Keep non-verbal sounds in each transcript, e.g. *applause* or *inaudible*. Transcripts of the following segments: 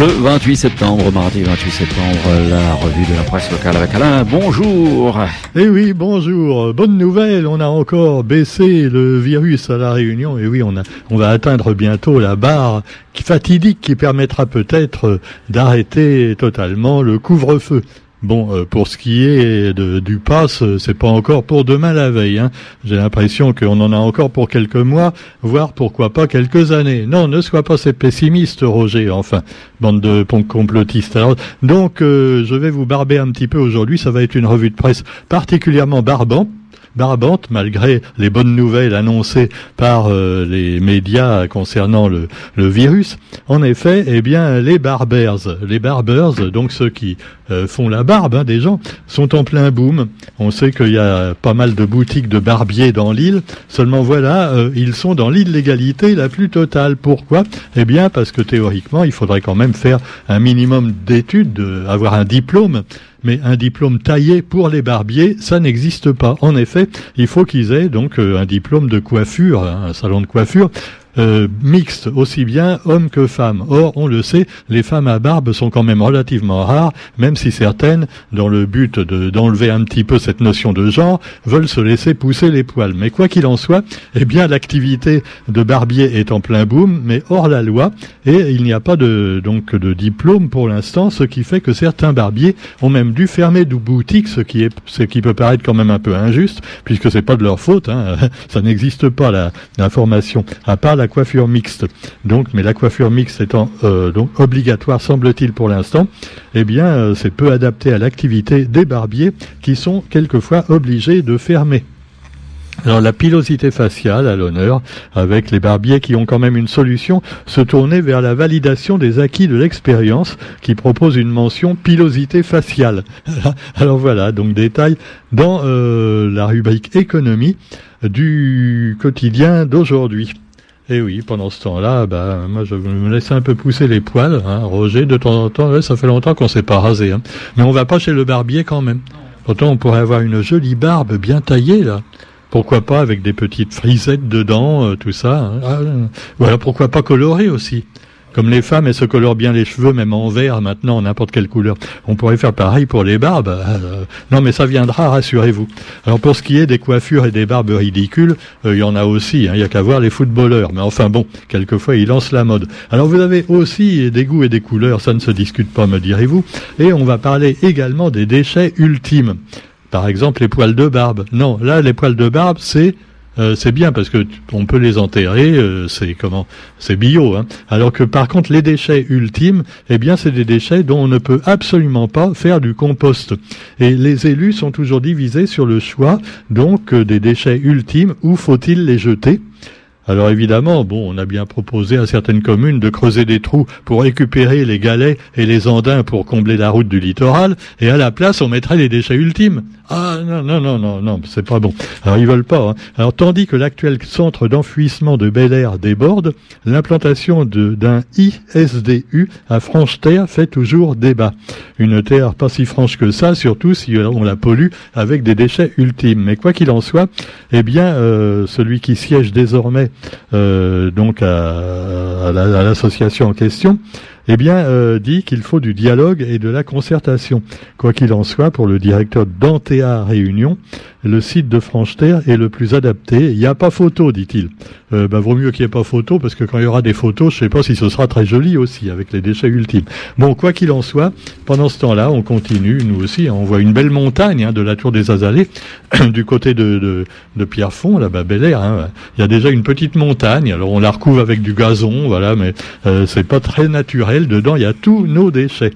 Le 28 septembre, mardi 28 septembre, la revue de la presse locale avec Alain. Bonjour. Eh oui, bonjour. Bonne nouvelle, on a encore baissé le virus à la Réunion. Et oui, on, a, on va atteindre bientôt la barre fatidique qui permettra peut-être d'arrêter totalement le couvre-feu. Bon, euh, pour ce qui est de, du pass, euh, c'est pas encore pour demain la veille. Hein. J'ai l'impression qu'on en a encore pour quelques mois, voire pourquoi pas quelques années. Non, ne sois pas ces pessimistes, Roger. Enfin, bande de complotistes. Alors, donc, euh, je vais vous barber un petit peu aujourd'hui. Ça va être une revue de presse particulièrement barbante barbante malgré les bonnes nouvelles annoncées par euh, les médias concernant le, virus. En effet, eh bien, les barbers, les barbers, donc ceux qui euh, font la barbe hein, des gens, sont en plein boom. On sait qu'il y a pas mal de boutiques de barbiers dans l'île. Seulement voilà, euh, ils sont dans l'illégalité la plus totale. Pourquoi? Eh bien, parce que théoriquement, il faudrait quand même faire un minimum d'études, avoir un diplôme mais un diplôme taillé pour les barbiers, ça n'existe pas. En effet, il faut qu'ils aient donc euh, un diplôme de coiffure, hein, un salon de coiffure, euh, mixte, aussi bien hommes que femmes. Or, on le sait, les femmes à barbe sont quand même relativement rares, même si certaines, dans le but d'enlever un petit peu cette notion de genre, veulent se laisser pousser les poils. Mais quoi qu'il en soit, eh bien, l'activité de barbier est en plein boom, mais hors la loi, et il n'y a pas de, donc, de diplôme pour l'instant, ce qui fait que certains barbiers ont même dû fermer de boutiques, ce qui est, ce qui peut paraître quand même un peu injuste, puisque c'est pas de leur faute, hein. *laughs* ça n'existe pas la, la formation, à part la coiffure mixte. Donc, mais la coiffure mixte étant euh, donc obligatoire, semble-t-il pour l'instant, eh bien, euh, c'est peu adapté à l'activité des barbiers qui sont quelquefois obligés de fermer. Alors la pilosité faciale à l'honneur, avec les barbiers qui ont quand même une solution, se tourner vers la validation des acquis de l'expérience qui propose une mention pilosité faciale. *laughs* Alors voilà, donc détail dans euh, la rubrique économie du quotidien d'aujourd'hui. Et eh oui, pendant ce temps-là, bah, moi, je me laissais un peu pousser les poils. Hein, Roger, de temps en temps, ça fait longtemps qu'on s'est pas rasé. Hein. Mais on va pas chez le barbier quand même. Pourtant, on pourrait avoir une jolie barbe bien taillée, là. Pourquoi pas avec des petites frisettes dedans, euh, tout ça. Hein. Ah, voilà, pourquoi pas colorée aussi. Comme les femmes, elles se colorent bien les cheveux, même en vert maintenant, n'importe quelle couleur. On pourrait faire pareil pour les barbes. Euh, non, mais ça viendra, rassurez-vous. Alors pour ce qui est des coiffures et des barbes ridicules, euh, il y en a aussi. Hein. Il y a qu'à voir les footballeurs. Mais enfin bon, quelquefois ils lancent la mode. Alors vous avez aussi des goûts et des couleurs, ça ne se discute pas, me direz-vous. Et on va parler également des déchets ultimes. Par exemple, les poils de barbe. Non, là, les poils de barbe, c'est euh, c'est bien parce que on peut les enterrer, euh, c'est comment, c'est bio. Hein. Alors que par contre les déchets ultimes, eh bien c'est des déchets dont on ne peut absolument pas faire du compost. Et les élus sont toujours divisés sur le choix donc euh, des déchets ultimes. Où faut-il les jeter? Alors évidemment, bon, on a bien proposé à certaines communes de creuser des trous pour récupérer les galets et les andins pour combler la route du littoral, et à la place, on mettrait les déchets ultimes. Ah non, non, non, non, non, c'est pas bon. Alors ils veulent pas. Hein. Alors tandis que l'actuel centre d'enfouissement de Bel Air déborde, l'implantation d'un ISDU à Franche-Terre fait toujours débat. Une terre pas si franche que ça, surtout si on la pollue avec des déchets ultimes. Mais quoi qu'il en soit, eh bien, euh, celui qui siège désormais donc à, l'association en question, eh bien, euh, dit qu'il faut du dialogue et de la concertation. Quoi qu'il en soit, pour le directeur d'Antea Réunion, le site de Franche-Terre est le plus adapté. Il n'y a pas photo, dit-il. Euh, bah, vaut mieux qu'il n'y ait pas photo, parce que quand il y aura des photos, je ne sais pas si ce sera très joli aussi, avec les déchets ultimes. Bon, quoi qu'il en soit, pendant ce temps-là, on continue, nous aussi, on voit une belle montagne hein, de la Tour des Azalées, *coughs* du côté de, de, de Pierrefonds, là-bas, Bel Air. Hein. Il y a déjà une petite montagne, alors on la recouvre avec du gazon, voilà, mais euh, c'est pas très naturel. Dedans, il y a tous nos déchets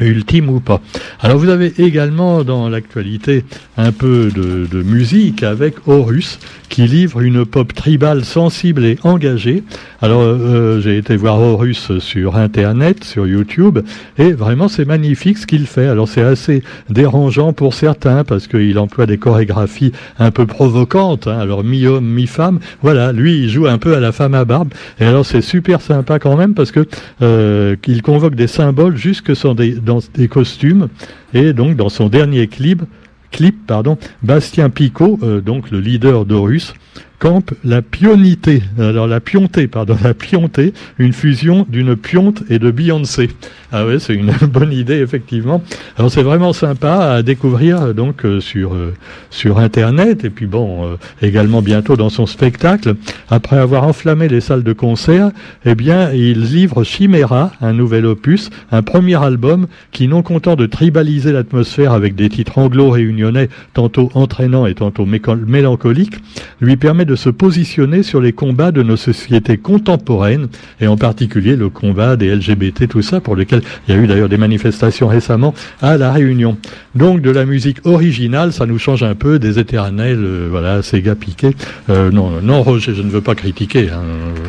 ultime ou pas. Alors vous avez également dans l'actualité un peu de, musique avec Horus qui livre une pop tribale sensible et engagée. Alors euh, j'ai été voir Horus sur internet, sur YouTube, et vraiment c'est magnifique ce qu'il fait. Alors c'est assez dérangeant pour certains parce qu'il emploie des chorégraphies un peu provocantes. Hein. Alors mi-homme, mi-femme. Voilà, lui il joue un peu à la femme à barbe. Et alors c'est super sympa quand même parce que euh, il convoque des symboles jusque des, dans des costumes. Et donc dans son dernier clip, clip, pardon, Bastien Picot, euh, donc le leader d'Horus, campe la pionité. Alors la pionté, pardon, la pionté, une fusion d'une pionte et de Beyoncé. Ah ouais, c'est une *laughs* bonne idée effectivement. Alors c'est vraiment sympa à découvrir donc euh, sur euh, sur internet et puis bon euh, également bientôt dans son spectacle. Après avoir enflammé les salles de concert, eh bien il livre Chimera, un nouvel opus, un premier album qui non content de tribaliser l'atmosphère avec des titres anglo-réunionnais tantôt entraînants et tantôt mélancoliques, lui permet de se positionner sur les combats de nos sociétés contemporaines et en particulier le combat des LGBT tout ça pour lequel il y a eu d'ailleurs des manifestations récemment à La Réunion. Donc de la musique originale, ça nous change un peu des éternels, euh, voilà, Sega Piqué. Euh, non, non, Roger, je ne veux pas critiquer. Hein,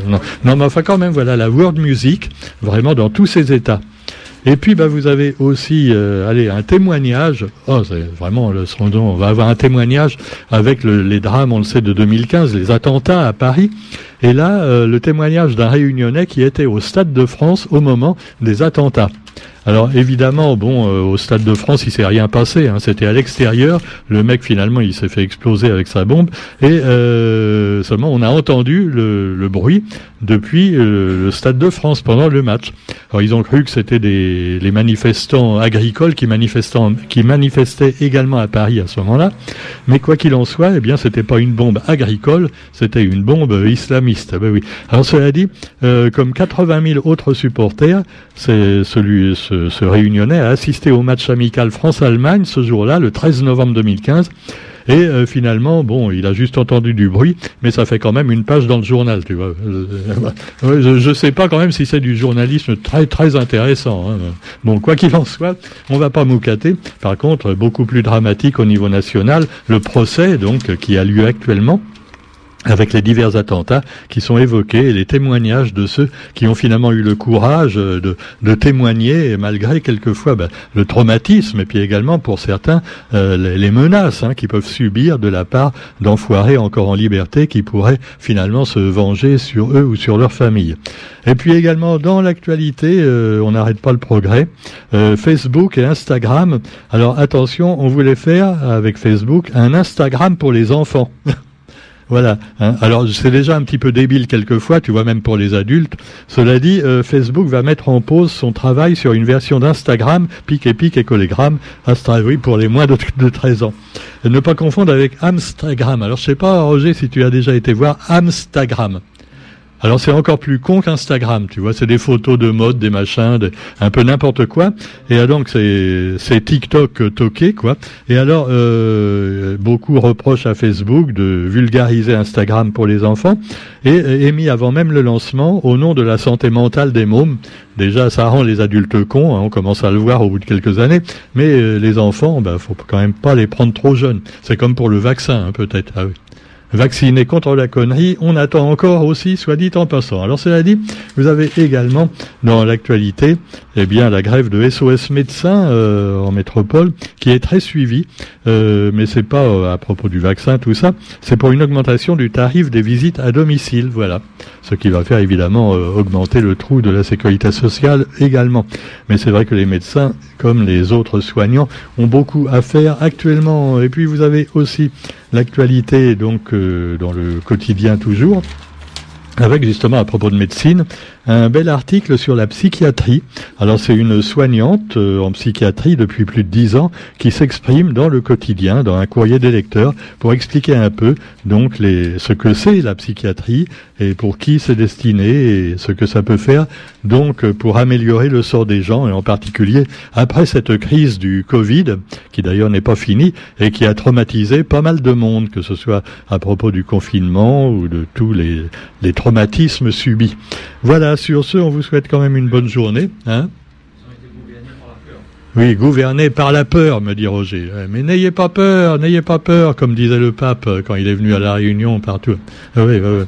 non. non, mais enfin quand même, voilà, la world music, vraiment dans tous ses états. Et puis, bah, vous avez aussi, euh, un témoignage. Oh, vraiment le On va avoir un témoignage avec les drames, on le sait, de 2015, les attentats à Paris. Et là, euh, le témoignage d'un Réunionnais qui était au Stade de France au moment des attentats. Alors évidemment, bon, euh, au Stade de France, il s'est rien passé. Hein, C'était à l'extérieur. Le mec finalement, il s'est fait exploser avec sa bombe. Et euh, seulement, on a entendu le, bruit depuis le Stade de France pendant le match. Alors ils ont cru que c'était des les manifestants agricoles qui qui manifestaient également à Paris à ce moment-là. Mais quoi qu'il en soit, eh bien, c'était pas une bombe agricole, c'était une bombe islamiste. Ah ben oui. Alors cela dit, euh, comme 80 000 autres supporters, c'est celui ce se, réunionnait à assister au match amical France-Allemagne ce jour-là, le 13 novembre 2015. Et euh, finalement, bon, il a juste entendu du bruit, mais ça fait quand même une page dans le journal, tu vois. Euh, je ne sais pas quand même si c'est du journalisme très très intéressant. Hein. Bon, quoi qu'il en soit, on va pas moucater. Par contre, beaucoup plus dramatique au niveau national, le procès donc qui a lieu actuellement avec les divers attentats qui sont évoqués et les témoignages de ceux qui ont finalement eu le courage de, de témoigner malgré quelquefois ben, le traumatisme et puis également pour certains euh, les, menaces hein, qu'ils peuvent subir de la part d'enfoirés encore en liberté qui pourraient finalement se venger sur eux ou sur leur famille. Et puis également dans l'actualité, euh, on n'arrête pas le progrès, euh, Facebook et Instagram. Alors attention, on voulait faire avec Facebook un Instagram pour les enfants. *laughs* Voilà. Hein. Alors c'est déjà un petit peu débile quelquefois, tu vois, même pour les adultes. Cela dit, euh, Facebook va mettre en pause son travail sur une version d'Instagram, pic et pic et collégramme, oui, pour les moins de, de 13 ans. ne pas confondre avec Amstagram. Alors je sais pas, Roger, si tu as déjà été voir Amstagram. Alors c'est encore plus con qu'Instagram, tu vois, c'est des photos de mode, des machins, un peu n'importe quoi. Et donc c'est TikTok toqué, quoi. Et alors euh, beaucoup reprochent à Facebook de vulgariser Instagram pour les enfants et émis avant même le lancement au nom de la santé mentale des mômes. Déjà, ça rend les adultes cons, hein, on commence à le voir au bout de quelques années, mais euh, les enfants, ben, faut quand même pas les prendre trop jeunes. C'est comme pour le vaccin, hein, peut-être. Ah oui vacciné contre la connerie, on attend encore aussi, soit dit en passant. Alors cela dit, vous avez également dans l'actualité, eh bien la grève de SOS médecins euh, en métropole, qui est très suivie, euh, mais c'est pas euh, à propos du vaccin, tout ça, c'est pour une augmentation du tarif des visites à domicile, voilà. Ce qui va faire évidemment augmenter le trou de la sécurité sociale également. Mais c'est vrai que les médecins, comme les autres soignants, ont beaucoup à faire actuellement. Et puis vous avez aussi l'actualité donc euh, dans le quotidien toujours avec justement à propos de médecine un bel article sur la psychiatrie. Alors c'est une soignante euh, en psychiatrie depuis plus de dix ans qui s'exprime dans le quotidien, dans un courrier des lecteurs, pour expliquer un peu donc les, ce que c'est la psychiatrie et pour qui c'est destiné et ce que ça peut faire donc pour améliorer le sort des gens et en particulier après cette crise du Covid qui d'ailleurs n'est pas finie et qui a traumatisé pas mal de monde, que ce soit à propos du confinement ou de tous les, les traumatismes subis. Voilà, sur ce, on vous souhaite quand même une bonne journée. Hein oui, gouverné par la peur, me dit Roger. Mais n'ayez pas peur, n'ayez pas peur, comme disait le pape quand il est venu à la Réunion partout. Ah oui, oui.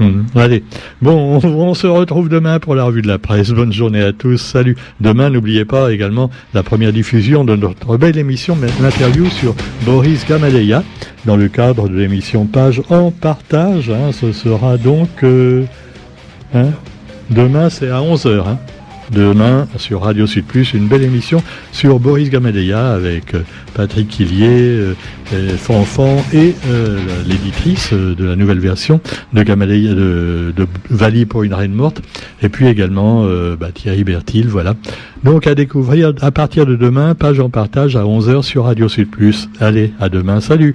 Hum, allez, bon, on, se retrouve demain pour la revue de la presse. Bonne journée à tous. Salut. Demain, n'oubliez pas également la première diffusion de notre belle émission, l'interview sur Boris Gamaleya, dans le cadre de l'émission Page en partage. Hein. ce sera donc... Euh, hein Demain, c'est à 11h. Hein demain sur Radio Sud Plus, une belle émission sur Boris Gamadeya avec euh, Patrick Quillier, Fanfan et l'éditrice de la nouvelle version de Gamadeya de, de pour une reine morte, et puis également bah, Thierry Bertil, voilà. Donc à découvrir à partir de demain, page en partage à 11h sur Radio Sud Plus. Allez, à demain, salut